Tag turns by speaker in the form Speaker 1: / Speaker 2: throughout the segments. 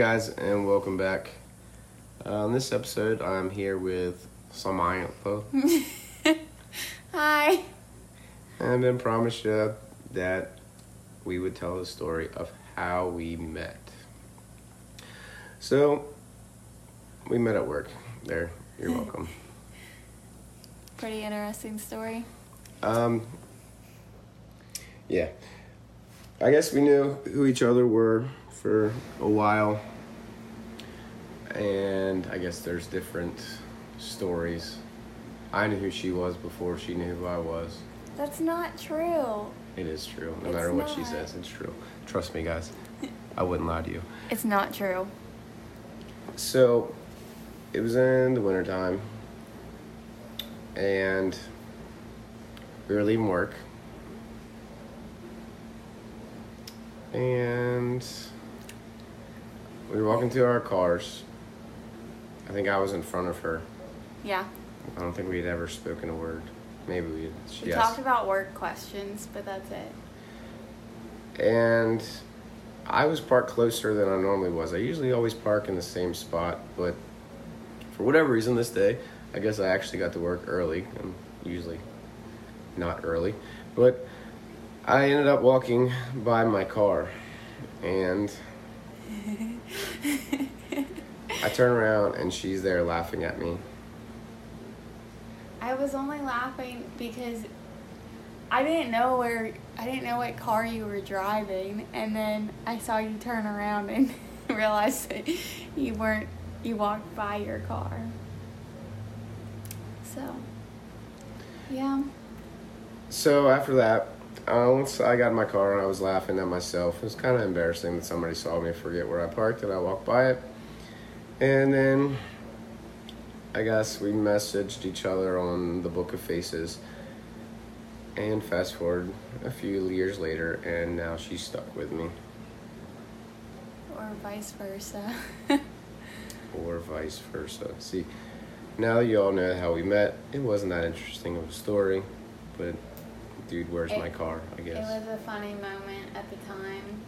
Speaker 1: guys, and welcome back. Uh, on this episode, I'm here with Samantha,
Speaker 2: Hi.
Speaker 1: and I've been promised you that we would tell the story of how we met. So, we met at work. There, you're welcome.
Speaker 2: Pretty interesting story.
Speaker 1: Um, yeah. I guess we knew who each other were for a while. And I guess there's different stories. I knew who she was before she knew who I was.
Speaker 2: That's not true.
Speaker 1: It is true. No
Speaker 2: It's
Speaker 1: matter what she says, it's true. Trust me, guys. I wouldn't lie to you.
Speaker 2: It's not true.
Speaker 1: So, it was in the wintertime. And we were leaving work. And we were walking to our cars. I think I was in front of her.
Speaker 2: Yeah.
Speaker 1: I don't think we had ever spoken a word. Maybe we had.
Speaker 2: We talked about work questions, but that's it.
Speaker 1: and I was parked closer than I normally was. I usually always park in the same spot, but for whatever reason this day, I guess I actually got to work early. I'm usually not early, but I ended up walking by my car and I turn around and she's there laughing at me.
Speaker 2: I was only laughing because I didn't know where I didn't know what car you were driving, and then I saw you turn around and realized that you weren't. You walked by your car. So, yeah.
Speaker 1: So after that, uh, once I got in my car and I was laughing at myself, it was kind of embarrassing that somebody saw me forget where I parked and I walked by it. And then I guess we messaged each other on the Book of Faces. And fast forward a few years later, and now she's stuck with me,
Speaker 2: Or vice versa.
Speaker 1: or vice versa. See, now you all know how we met. It wasn't that interesting of a story, but dude, where's my car? I guess.
Speaker 2: it was a funny moment at the time.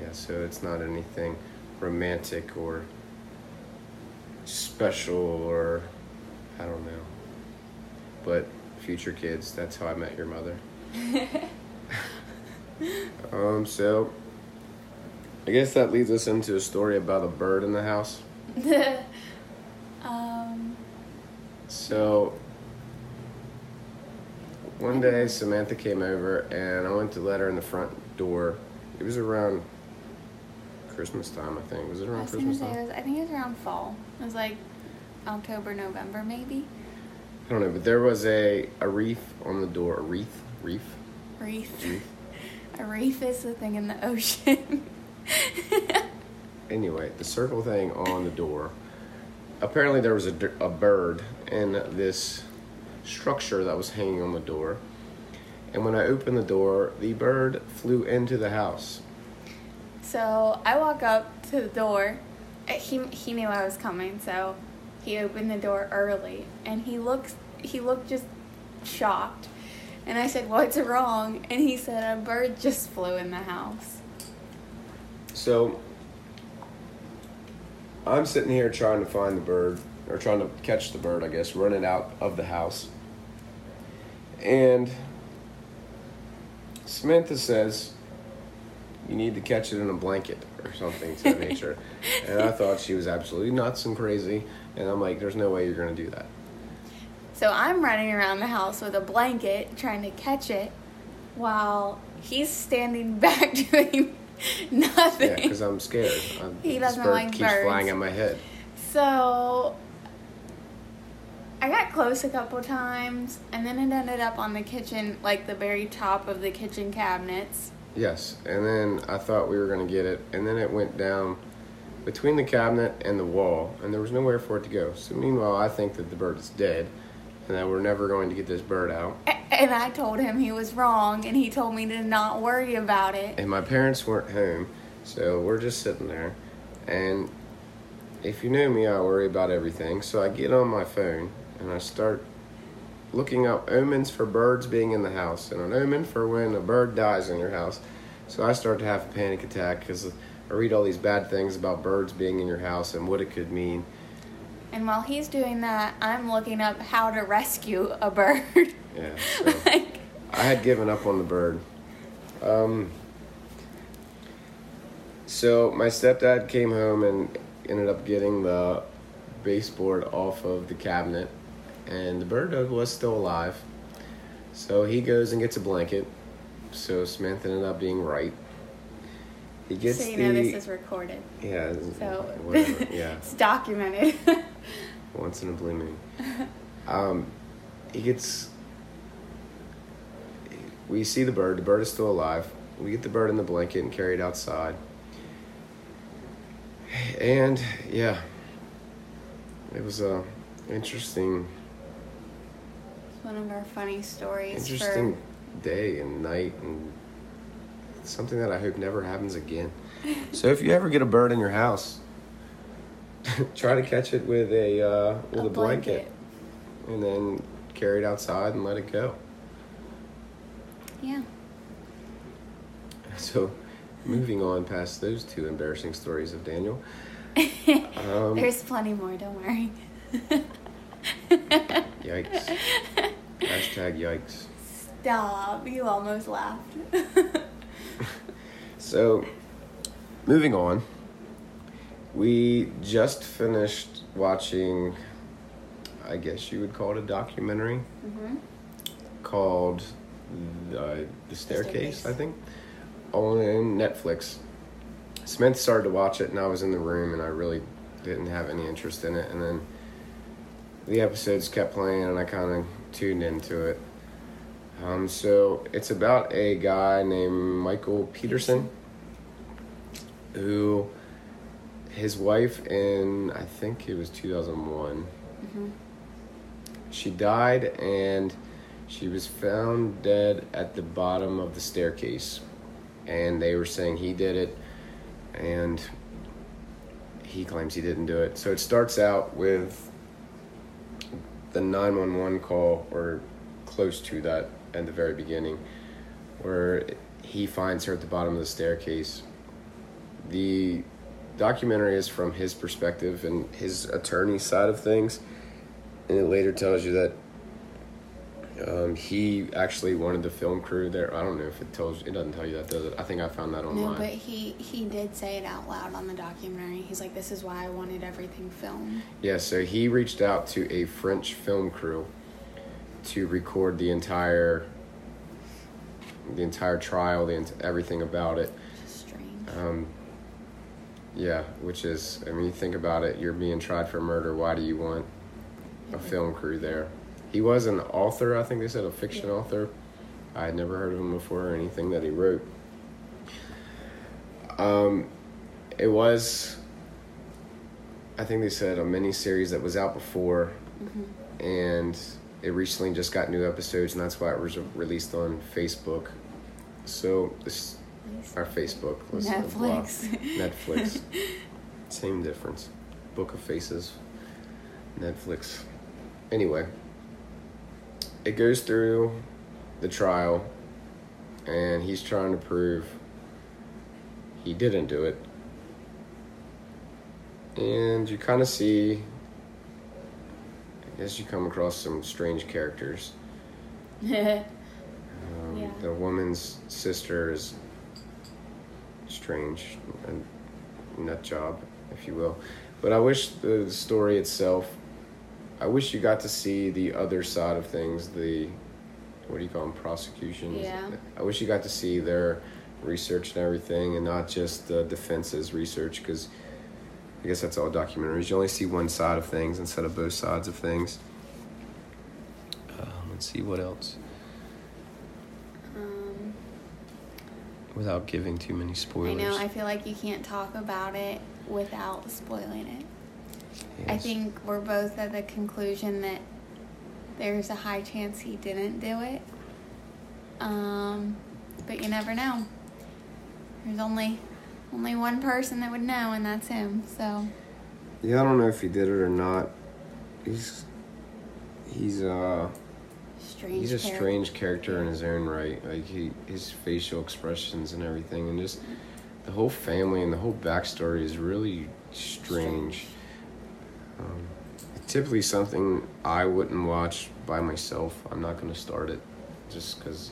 Speaker 1: Yeah, so it's not anything romantic or special or I don't know. But future kids, that's how I met your mother. um, so I guess that leads us into a story about a bird in the house.
Speaker 2: um,
Speaker 1: So one day Samantha came over and I went to let her in the front door. It was around Christmas time, I think. Was it around
Speaker 2: gonna
Speaker 1: Christmas time?
Speaker 2: was. I think it was around fall. It was like October, November, maybe.
Speaker 1: I don't know, but there was a, a reef on the door. A wreath? Reef?
Speaker 2: Reef.
Speaker 1: Reef?
Speaker 2: A reef is the thing in the ocean.
Speaker 1: Anyway, the circle thing on the door. Apparently, there was a, a bird in this structure that was hanging on the door. And when I opened the door, the bird flew into the house.
Speaker 2: So I walk up to the door. Uh, He he knew I was coming, so he opened the door early, and he looks he looked just shocked. And I said, "What's wrong?" And he said, "A bird just flew in the house."
Speaker 1: So I'm sitting here trying to find the bird, or trying to catch the bird, I guess, running out of the house. And Samantha says, You need to catch it in a blanket or something to that nature. and I thought she was absolutely nuts and crazy. And I'm like, There's no way you're going to do that.
Speaker 2: So I'm running around the house with a blanket trying to catch it while he's standing back doing nothing.
Speaker 1: Yeah, because I'm scared. I'm,
Speaker 2: He doesn't
Speaker 1: bird
Speaker 2: like
Speaker 1: keeps
Speaker 2: birds.
Speaker 1: flying at my head.
Speaker 2: So I got close a couple times and then it ended up on the kitchen, like the very top of the kitchen cabinets.
Speaker 1: Yes, and then I thought we were going to get it, and then it went down between the cabinet and the wall, and there was nowhere for it to go. So, meanwhile, I think that the bird is dead, and that we're never going to get this bird out.
Speaker 2: And I told him he was wrong and he told me to not worry about it.
Speaker 1: And my parents weren't home, so we're just sitting there. And if you know me, I worry about everything. So I get on my phone and I start looking up omens for birds being in the house and an omen for when a bird dies in your house. So I start to have a panic attack because I read all these bad things about birds being in your house and what it could mean.
Speaker 2: And while he's doing that, I'm looking up how to rescue a bird.
Speaker 1: Yeah. So
Speaker 2: like,
Speaker 1: I had given up on the bird. Um, so my stepdad came home and ended up getting the baseboard off of the cabinet, and the bird dog was still alive. So he goes and gets a blanket. So Samantha ended up being right. He gets
Speaker 2: so you
Speaker 1: the
Speaker 2: know this is recorded.
Speaker 1: yeah
Speaker 2: So
Speaker 1: whatever yeah
Speaker 2: it's documented.
Speaker 1: once in a blue moon. Um, he gets. We see the bird. The bird is still alive. We get the bird in the blanket and carry it outside. And yeah, it was a interesting,
Speaker 2: It's one of our funny stories.
Speaker 1: interesting day and night, and something that I hope never happens again. So if you ever get a bird in your house, try to catch it with a uh, with a, blanket. and then carry it outside and let it go.
Speaker 2: Yeah.
Speaker 1: So, moving on past those two embarrassing stories of Daniel. Um,
Speaker 2: There's plenty more. Don't worry.
Speaker 1: Yikes. Hashtag yikes.
Speaker 2: Stop! You almost laughed.
Speaker 1: So, moving on. We just finished watching, I guess you would call it a documentary
Speaker 2: hmm
Speaker 1: called The, the Staircase,
Speaker 2: Staircase.
Speaker 1: I think, on Netflix. Smith started to watch it, and I was in the room, and I really didn't have any interest in it. And then the episodes kept playing, and I kind of tuned into it. Um, so it's about a guy named Michael Peterson, who his wife in I think it was 2001
Speaker 2: hmm
Speaker 1: she died and she was found dead at the bottom of the staircase. And they were saying he did it and he claims he didn't do it. So it starts out with the 911 call or close to that at the very beginning where he finds her at the bottom of the staircase. The documentary is from his perspective and his attorney's side of things and it later tells you that um, he actually wanted the film crew there. I don't know if it tells. It doesn't tell you that, does it? I think I found that online.
Speaker 2: No, but he he did say it out loud on the documentary. He's like, "This is why I wanted everything filmed."
Speaker 1: Yeah, so he reached out to a French film crew to record the entire the entire trial, the ent- everything about it.
Speaker 2: Strange.
Speaker 1: Um, yeah, which is, I mean, you think about it. You're being tried for murder. Why do you want a film crew there? He was an author. I think they said a fiction
Speaker 2: Yeah.
Speaker 1: author. I had never heard of him before or anything that he wrote. Um, it was, I think they said a mini series that was out before,
Speaker 2: hmm
Speaker 1: and it recently just got new episodes, and that's why it was released on Facebook. So this, our Facebook was.
Speaker 2: Netflix.
Speaker 1: Netflix. Same difference. Book of Faces. Netflix. Anyway, it goes through the trial, and he's trying to prove he didn't do it. And you kind of see, I guess you come across some strange characters. Um,
Speaker 2: Yeah.
Speaker 1: The woman's sister is strange, a nut job, if you will. But I wish the story itself, I wish you got to see the other side of things, the, what do you call them, prosecutions?
Speaker 2: Yeah.
Speaker 1: I wish you got to see their research and everything and not just the defense's research because I guess that's all documentaries. You only see one side of things instead of both sides of things. Um, let's see what else.
Speaker 2: um,
Speaker 1: Without giving too many spoilers.
Speaker 2: I know. I feel like you can't talk about it without spoiling it. I think we're both at the conclusion that there's a high chance he didn't do it. Um, but you never know. There's only only one person that would know, and that's him. So
Speaker 1: Yeah, I don't know if he did it or not. He's he's uh
Speaker 2: strange.
Speaker 1: he's a
Speaker 2: character.
Speaker 1: strange character in his own right. Like he his facial expressions and everything, and just the whole family and the whole backstory is really strange. Um, typically something I wouldn't watch by myself. I'm not going to start it just because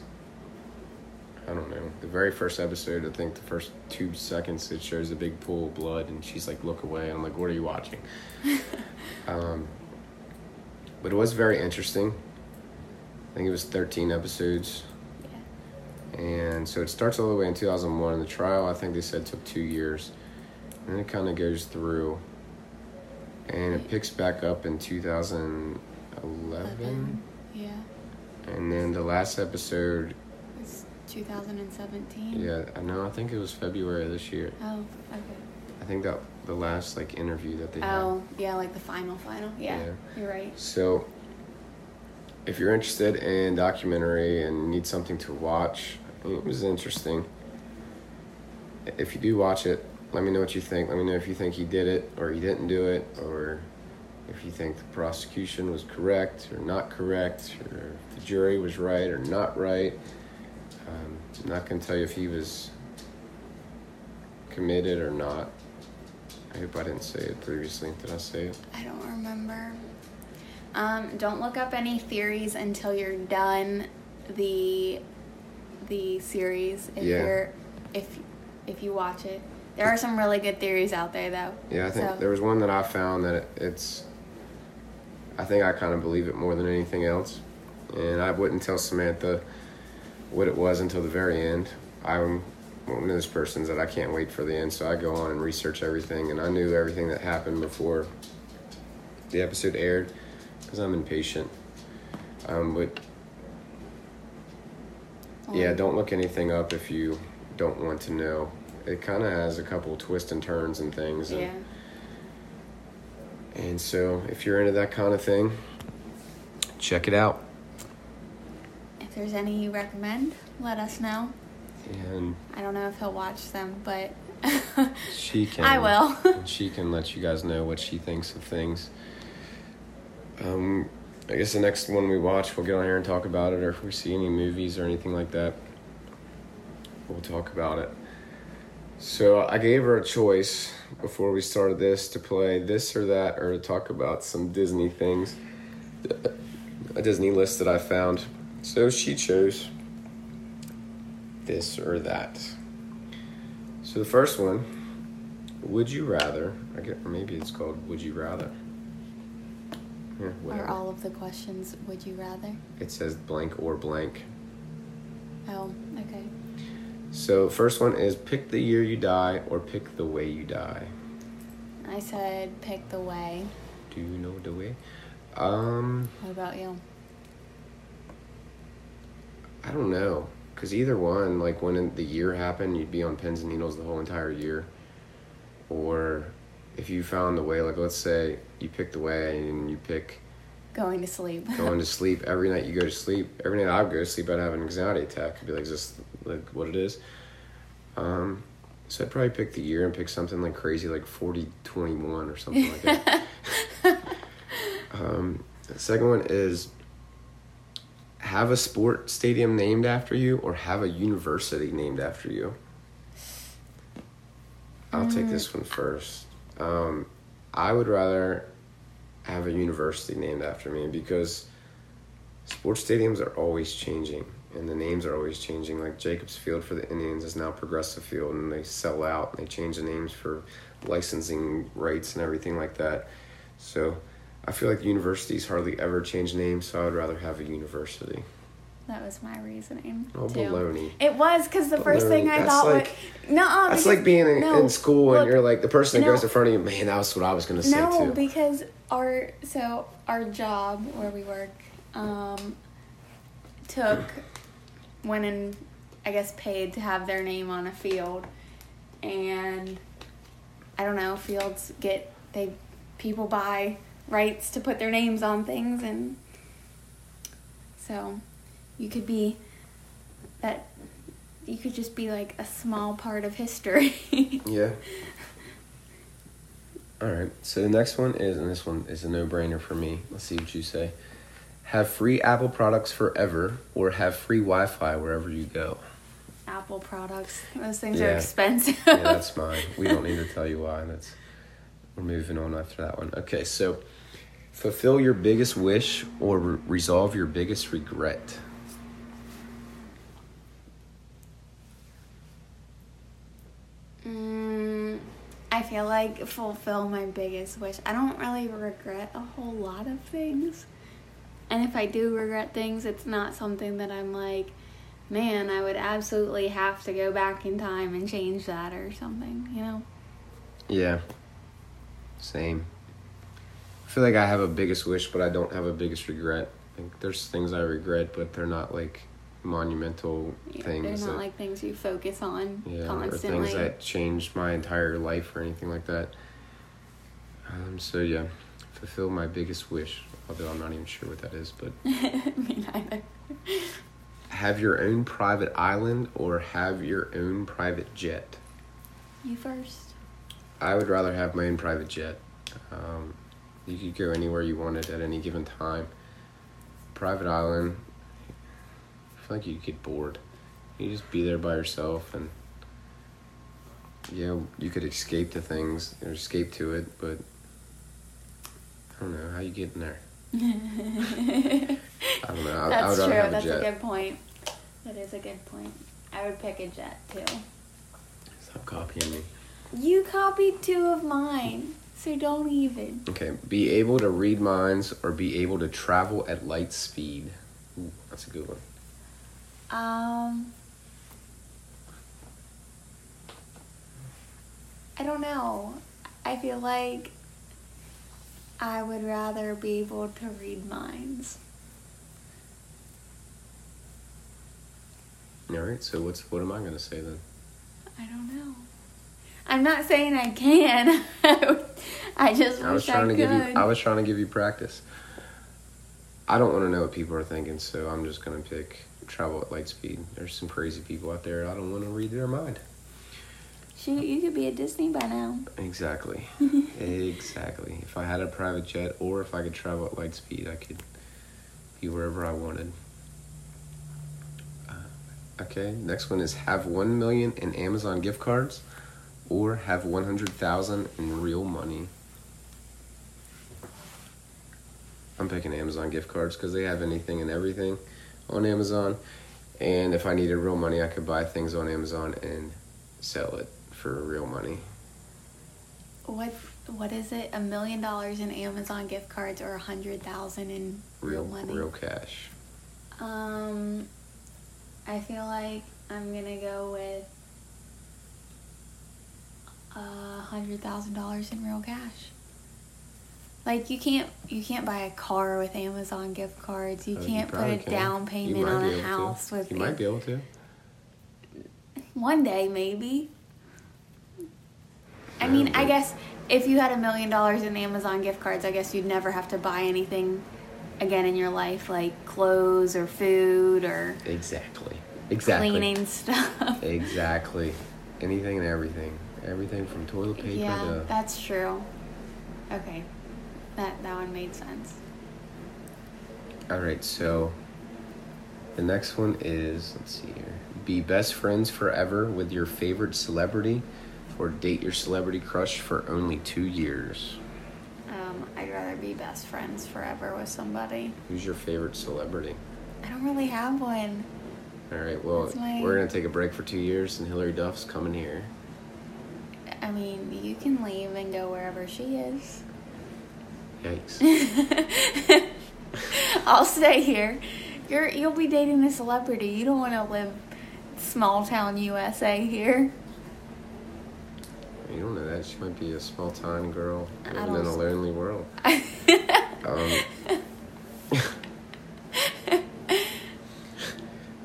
Speaker 1: I don't know. The very first episode, I think the first two seconds, it shows a big pool of blood, and she's like, "Look away." I'm like, "What are you watching?" um, but it was very interesting. I think it was 13 episodes.
Speaker 2: Yeah.
Speaker 1: And so it starts all the way in 2001. And the trial, I think they said, took two years. And it kind of goes through. And it picks back up in 2011.
Speaker 2: Eleven. Yeah.
Speaker 1: And then the last episode,
Speaker 2: It's 2017.
Speaker 1: yeah, I know, I think it was February of this year.
Speaker 2: Oh, okay.
Speaker 1: I think that the last like interview that they had.
Speaker 2: Oh, yeah, like the final, final. Yeah,
Speaker 1: Yeah.
Speaker 2: you're right.
Speaker 1: So, if you're interested in documentary and need something to watch, it was interesting. If you do watch it, let me know what you think. Let me know if you think he did it or he didn't do it, or if you think the prosecution was correct or not correct, or if the jury was right or not right. Um, I'm not going to tell you if he was committed or not. I hope I didn't say it previously. Did I say it?
Speaker 2: I don't remember. Um, don't look up any theories until you're done the the series. If
Speaker 1: Yeah.
Speaker 2: you're if if you watch it, there are some really good theories out there though.
Speaker 1: Yeah, I think
Speaker 2: So-
Speaker 1: there was one that I found that it, it's. I think I kind of believe it more than anything else, and I wouldn't tell Samantha what it was until the very end. I'm one of those persons that I can't wait for the end, so I go on and research everything, and I knew everything that happened before the episode aired because I'm impatient. Um, but yeah, don't look anything up if you don't want to know. It kind of has a couple twists and turns and things. And,
Speaker 2: Yeah.
Speaker 1: and so, if you're into that kind of thing, check it out.
Speaker 2: If there's any you recommend, let us know.
Speaker 1: And
Speaker 2: I don't know if he'll watch them, but
Speaker 1: she can.
Speaker 2: I will.
Speaker 1: she can let you guys know what she thinks of things. Um, I guess the next one we watch, we'll get on here and talk about it, or if we see any movies or anything like that, we'll talk about it. So I gave her a choice before we started this to play this or that, or to talk about some Disney things, uh, a Disney list that I found. So she chose this or that. So the first one, would you rather? I get maybe it's called Would You Rather. Yeah,
Speaker 2: Are all of the questions would you rather?
Speaker 1: It says blank or blank.
Speaker 2: Oh, okay.
Speaker 1: So first one is pick the year you die or pick the way you die.
Speaker 2: I said pick the way.
Speaker 1: Do you know the way? Um,
Speaker 2: What about you?
Speaker 1: I don't know, cause either one, like when the year happened, you'd be on pins and needles the whole entire year. Or if you found the way, like let's say you pick the way and you pick
Speaker 2: Going to sleep.
Speaker 1: going to sleep every night you go to sleep every night i would go to sleep i'd have an anxiety attack i'd be like just like what it is. Um so i'd probably pick the year and pick something like crazy like 40 21 or something like that. Um the second one is have a sport stadium named after you or have a university named after you? I'll take this one first. Um i would rather have a university named after me because sports stadiums are always changing and the names are always changing. Like Jacobs Field for the Indians is now Progressive Field, and they sell out and they change the names for licensing rights and everything like that. So I feel like universities hardly ever change names, so I would rather have a university.
Speaker 2: That was my reasoning.
Speaker 1: Oh,
Speaker 2: too.
Speaker 1: baloney.
Speaker 2: It was because the first thing I
Speaker 1: That's
Speaker 2: thought
Speaker 1: like-
Speaker 2: was no.
Speaker 1: That's like being in,
Speaker 2: no,
Speaker 1: in school and you're like the person that
Speaker 2: no.
Speaker 1: goes in front of you. Man, that was what I was gonna say
Speaker 2: no,
Speaker 1: too.
Speaker 2: because our so our job where we work um, took went and I guess paid to have their name on a field, and I don't know fields get they people buy rights to put their names on things and so you could be that you could just be like a small part of history.
Speaker 1: Yeah. All right. So the next one is, and this one is a no-brainer for me. Let's see what you say. Have free Apple products forever, or have free Wi-Fi wherever you go.
Speaker 2: Apple products. Those things
Speaker 1: Yeah.
Speaker 2: are expensive.
Speaker 1: yeah, that's mine. We don't need to tell you why. That's we're moving on after that one. Okay, so fulfill your biggest wish or re- resolve your biggest regret.
Speaker 2: Mm, I feel like fulfill my biggest wish. I don't really regret a whole lot of things. And if I do regret things, it's not something that I'm like, man, I would absolutely have to go back in time and change that or something, you know?
Speaker 1: Yeah. Same. I feel like I have a biggest wish, but I don't have a biggest regret. Like there's things I regret, but they're not like monumental
Speaker 2: Yeah,
Speaker 1: things.
Speaker 2: They're not
Speaker 1: that-
Speaker 2: like things you focus on
Speaker 1: yeah,
Speaker 2: constantly.
Speaker 1: or things that changed my entire life or anything like that. Um, so yeah, fulfill my biggest wish. Although I'm not even sure what that is, but
Speaker 2: Me neither.
Speaker 1: have your own private island or have your own private jet.
Speaker 2: You first.
Speaker 1: I would rather have my own private jet. Um, you could go anywhere you wanted at any given time. Private island, I feel like you'd get bored. You just be there by yourself, and you know you could escape to things or escape to it, but I don't know how you get in there. I don't know. I, I
Speaker 2: That's
Speaker 1: would
Speaker 2: true.
Speaker 1: a
Speaker 2: That's a
Speaker 1: jet.
Speaker 2: good point. That is a good point. I would pick a jet too.
Speaker 1: Stop copying me.
Speaker 2: You copied two of mine, so don't even.
Speaker 1: Okay, be able to read minds or be able to travel at light speed. Ooh, that's a good one.
Speaker 2: Um, I don't know. I feel like I would rather be able to read minds.
Speaker 1: All right. So what's what am I gonna say then?
Speaker 2: I don't know. I'm not saying I can. I just
Speaker 1: I was
Speaker 2: wish I,
Speaker 1: trying to give you. I was trying to give you practice. I don't want to know what people are thinking, so I'm just gonna pick travel at light speed. There's some crazy people out there. I don't want to read their mind.
Speaker 2: Shoot, you could be at Disney by now.
Speaker 1: Exactly. exactly. If I had a private jet, or if I could travel at light speed, I could be wherever I wanted. Uh, okay. Next one is have one million in Amazon gift cards, or have one hundred thousand in real money. I'm picking Amazon gift cards because they have anything and everything on Amazon. And if I needed real money, I could buy things on Amazon and sell it for real money.
Speaker 2: What what is it? A million dollars in Amazon gift cards or a hundred thousand in real, money?
Speaker 1: real cash.
Speaker 2: Um, I feel like I'm gonna go with a hundred thousand dollars in real cash. Like you can't you can't buy a car with Amazon gift cards. You
Speaker 1: Uh,
Speaker 2: can't put a
Speaker 1: can.
Speaker 2: down payment on a
Speaker 1: able to.
Speaker 2: house with
Speaker 1: You might be able to.
Speaker 2: One day, maybe. I mean, I guess if you had a million dollars in Amazon gift cards, I guess you'd never have to buy anything again in your life, like clothes or food or
Speaker 1: Exactly. Exactly.
Speaker 2: cleaning stuff.
Speaker 1: Exactly. Anything and everything. Everything from toilet paper
Speaker 2: yeah,
Speaker 1: to.
Speaker 2: that's true. Okay, that that one made sense.
Speaker 1: All right, so the next one is let's see here. Be best friends forever with your favorite celebrity, or date your celebrity crush for only two years.
Speaker 2: Um, I'd rather be best friends forever with somebody.
Speaker 1: Who's your favorite celebrity?
Speaker 2: I don't really have one.
Speaker 1: All right, well,
Speaker 2: my-
Speaker 1: we're gonna take a break for two years, and Hilary Duff's coming here.
Speaker 2: I mean, you can leave and go wherever she is.
Speaker 1: Yikes.
Speaker 2: I'll stay here. You're you'll be dating a celebrity. You don't want to live small town USA here.
Speaker 1: You don't know that. She might be a small town girl living in a lonely world. Um,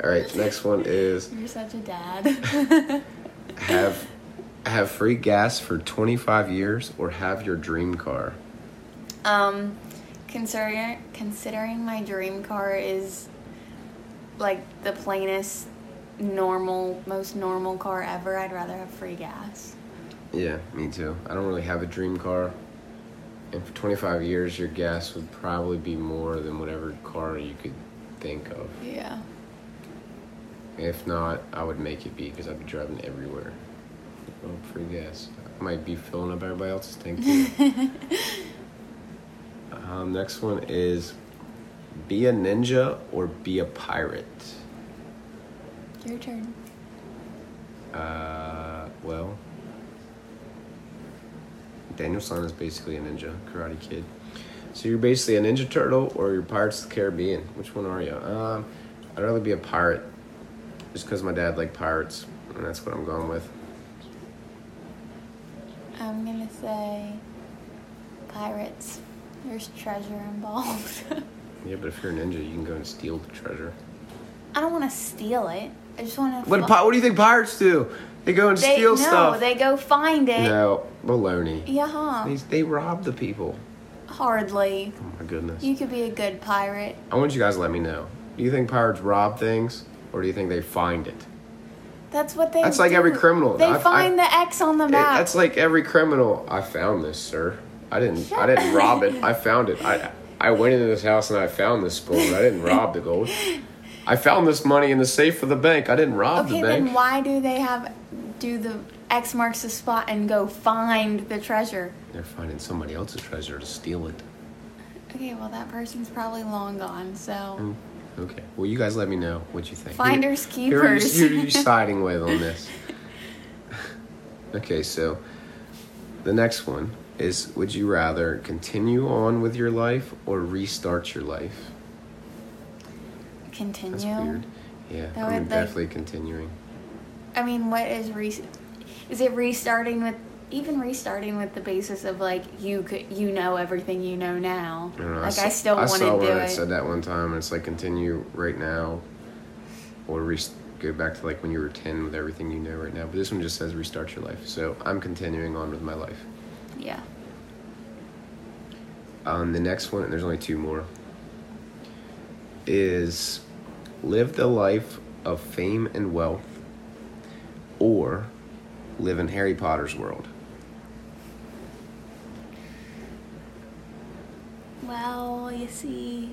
Speaker 1: all right, next one is
Speaker 2: You're such a dad.
Speaker 1: have have free gas for 25 years or have your dream car.
Speaker 2: um, considering considering my dream car is like the plainest, normal, most normal car ever, I'd rather have free gas.
Speaker 1: Yeah, me too. I don't really have a dream car. And for 25 years, your gas would probably be more than whatever car you could think of.
Speaker 2: Yeah.
Speaker 1: If not, I would make it be because I'd be driving everywhere. Oh, free gas. I might be filling up everybody else's tank too. um, next one is be a ninja or be a pirate.
Speaker 2: Your turn.
Speaker 1: Uh, well, Daniel San is basically a ninja, Karate Kid. So you're basically a Ninja Turtle or you're Pirates of the Caribbean. Which one are you? Um, I'd rather be a pirate, just because my dad liked pirates, and that's what I'm going with.
Speaker 2: I'm gonna say pirates. There's treasure involved.
Speaker 1: Yeah, but if you're a ninja, you can go and steal the treasure.
Speaker 2: I don't want to steal it. I just want to.
Speaker 1: What, do what do you think pirates do? They go and
Speaker 2: they,
Speaker 1: steal
Speaker 2: no,
Speaker 1: stuff.
Speaker 2: they go find it.
Speaker 1: no, baloney.
Speaker 2: Yeah, huh?
Speaker 1: They, they rob the people.
Speaker 2: Hardly.
Speaker 1: Oh my goodness.
Speaker 2: You could be a good pirate.
Speaker 1: I want you guys to let me know. Do you think pirates rob things, or do you think they find it?
Speaker 2: That's what they.
Speaker 1: That's like every criminal.
Speaker 2: They
Speaker 1: I-
Speaker 2: find
Speaker 1: I-
Speaker 2: the X on the
Speaker 1: It-
Speaker 2: map.
Speaker 1: that's like every criminal. I found this, sir. I didn't. I didn't rob it. I found it. I I went into this house and I found this spoon. I didn't rob the gold. I found this money in the safe of the bank. I didn't rob
Speaker 2: okay,
Speaker 1: the bank.
Speaker 2: Okay, then why do they have do the X marks the spot and go find the treasure?
Speaker 1: They're finding somebody else's treasure to steal it.
Speaker 2: Okay, well that person's probably long gone. So
Speaker 1: Mm, Okay. Well, you guys let me know what you think.
Speaker 2: Finders
Speaker 1: Who- Who are you,
Speaker 2: keepers.
Speaker 1: who are you siding with on this? okay, so the next one is: Would you rather continue on with your life or restart your life?
Speaker 2: continue.
Speaker 1: That's weird. Yeah,
Speaker 2: That
Speaker 1: I'm
Speaker 2: would, like-
Speaker 1: definitely continuing.
Speaker 2: I mean, what is re? Is it restarting with even restarting with the basis of like you could you know everything you know now?
Speaker 1: I know,
Speaker 2: like
Speaker 1: saw-
Speaker 2: I still want to do
Speaker 1: one that
Speaker 2: it.
Speaker 1: said that one time, and it's like continue right now, or re- go back to like when you were ten with everything you know right now. But this one just says restart your life. So I'm continuing on with my life.
Speaker 2: yeah.
Speaker 1: Um, the next one, and there's only two more, is live the life of fame and wealth, or live in Harry Potter's world.
Speaker 2: Well, you see,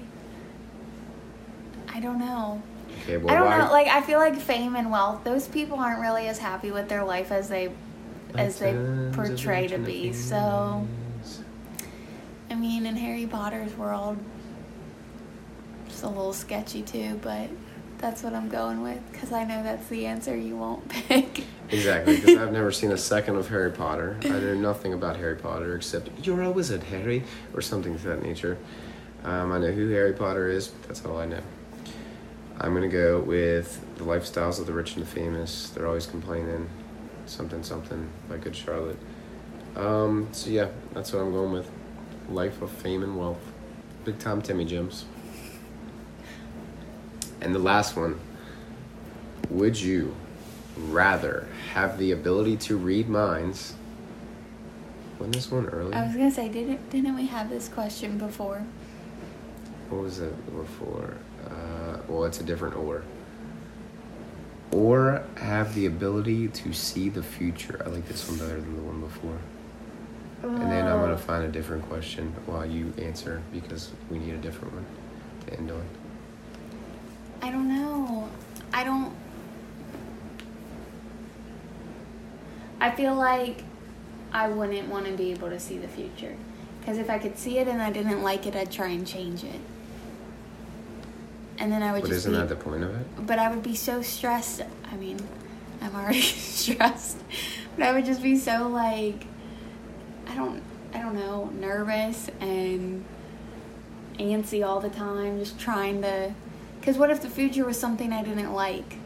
Speaker 2: I don't know.
Speaker 1: Okay, well,
Speaker 2: I don't
Speaker 1: why?
Speaker 2: know. Like I feel like fame and wealth; those people aren't really as happy with their life as they as they portray to be.
Speaker 1: famous.
Speaker 2: So, I mean, in Harry Potter's world, it's a little sketchy too, but that's what I'm going with because I know that's the answer you won't pick.
Speaker 1: Exactly, because I've never seen a second of Harry Potter. I know nothing about Harry Potter except you're a wizard, Harry, or something to that nature. Um, I know who Harry Potter is, but that's all I know. I'm gonna go with the lifestyles of the rich and the famous. They're always complaining, something something by Good Charlotte. Um, so yeah, that's what I'm going with. Life of fame and wealth. Big time Timmy Jims. And the last one. Would you rather have the ability to read minds? Wasn't this one earlier?
Speaker 2: I was gonna say, didn't didn't we have this question before?
Speaker 1: What was it before? Uh, well, it's a different or. Or have the ability to see the future. I like this one better than the one before. And then I'm gonna find a different question while you answer because we need a different one to end on.
Speaker 2: I don't know. I don't. I feel like I wouldn't want to be able to see the future. Because if I could see it and I didn't like it, I'd try and change it. And then I would
Speaker 1: But
Speaker 2: just
Speaker 1: isn't
Speaker 2: be,
Speaker 1: that the point of it?
Speaker 2: But I would be so stressed. I mean, I'm already stressed. But I would just be so like, I don't, I don't know, nervous and antsy all the time, just trying to. Because what if the future was something I didn't like?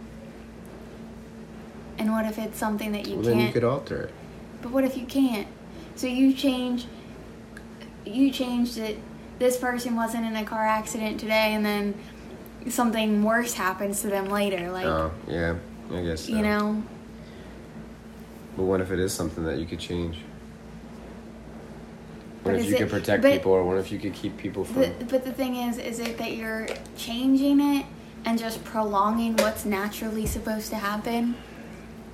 Speaker 2: And what if it's something that you
Speaker 1: well,
Speaker 2: can't?
Speaker 1: then you could alter it.
Speaker 2: But what if you can't? So you change. You changed it. This person wasn't in a car accident today, and then something worse happens to them later. Like
Speaker 1: oh, yeah, I guess. So.
Speaker 2: you know,
Speaker 1: But what if it is something that you could change? What
Speaker 2: But
Speaker 1: if you
Speaker 2: it-
Speaker 1: could protect
Speaker 2: but-
Speaker 1: people, or what if you could keep people from?
Speaker 2: the, but the thing is, is it that you're changing it and just prolonging what's naturally supposed to happen?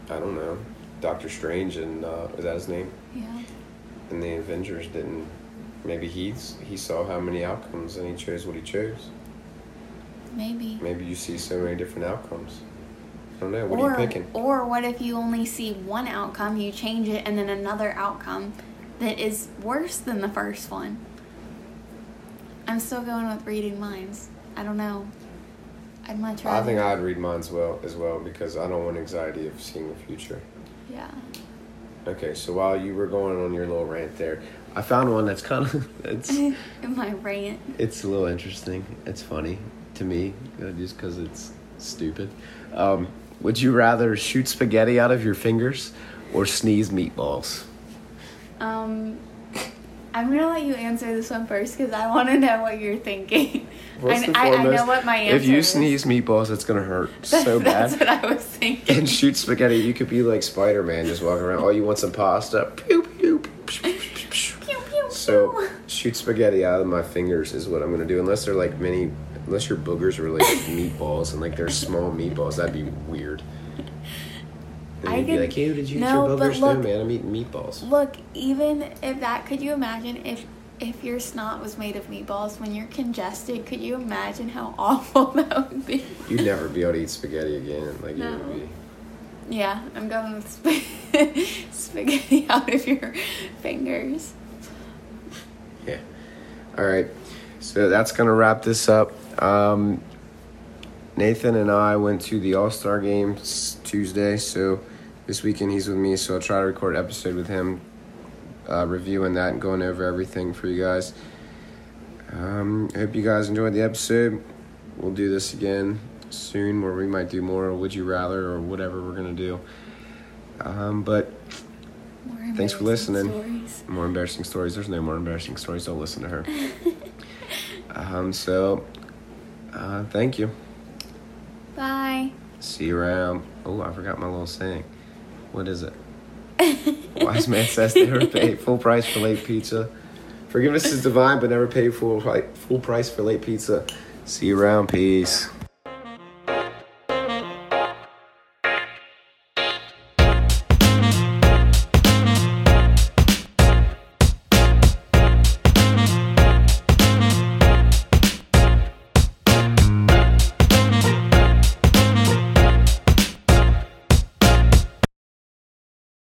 Speaker 1: I don't know. Doctor Strange and uh, is that his name?
Speaker 2: Yeah.
Speaker 1: And the Avengers didn't. Maybe he's he saw how many outcomes and he chose what he chose.
Speaker 2: Maybe.
Speaker 1: Maybe you see so many different outcomes. I don't know. What
Speaker 2: or,
Speaker 1: are you picking?
Speaker 2: Or what if you only see one outcome, you change it, and then another outcome that is worse than the first one? I'm still going with reading minds. I don't know. I'd much rather.
Speaker 1: I think I'd read minds well as well because I don't want anxiety of seeing the future.
Speaker 2: Yeah.
Speaker 1: Okay, so while you were going on your little rant there, I found one that's kind of it's
Speaker 2: In my rant.
Speaker 1: it's a little interesting. It's funny to me uh, just because it's stupid. Um, would you rather shoot spaghetti out of your fingers or sneeze meatballs?
Speaker 2: Um, I'm gonna let you answer this one first because I want to know what you're thinking.
Speaker 1: First
Speaker 2: I,
Speaker 1: and
Speaker 2: I, I know what my answer.
Speaker 1: If you
Speaker 2: is.
Speaker 1: sneeze meatballs, it's gonna hurt
Speaker 2: That's,
Speaker 1: so bad.
Speaker 2: that's what I was thinking.
Speaker 1: And shoot spaghetti, you could be like Spider Man, just walking around. Oh, you want some pasta? Pew pew. pew, pew, pew, pew.
Speaker 2: Pew, pew,
Speaker 1: So shoot spaghetti out of my fingers is what I'm gonna do. Unless they're like mini, unless your boogers are like meatballs and like they're small meatballs, that'd be weird. And
Speaker 2: I
Speaker 1: you'd be
Speaker 2: could-
Speaker 1: like, "Hey, did you eat
Speaker 2: no,
Speaker 1: your
Speaker 2: but
Speaker 1: boogers? No,
Speaker 2: look-
Speaker 1: man, I'm eating meatballs."
Speaker 2: Look, even if that, could you imagine if if your snot was made of meatballs when you're congested? Could you imagine how awful that would be?
Speaker 1: You'd never be able to eat spaghetti again. Like
Speaker 2: No.
Speaker 1: you would be.
Speaker 2: Yeah, I'm going with sp- spaghetti out of your fingers.
Speaker 1: Yeah. All right. So that's going to wrap this up. Um, Nathan and I went to the All Star game Tuesday. So this weekend he's with me. So I'll try to record an episode with him, uh, reviewing that and going over everything for you guys. Um, I hope you guys enjoyed the episode. We'll do this again soon where we might do more Would You Rather or whatever we're going to do. Um, but Thanks for listening.
Speaker 2: Stories.
Speaker 1: more embarrassing stories. There's no more embarrassing stories. Don't listen to her. um, so, uh, thank you.
Speaker 2: Bye.
Speaker 1: See you around. Oh, I forgot my little saying. What is it? Wise man says never pay full price for late pizza. Forgiveness is divine, but never pay full full price for late pizza. See you around. Peace.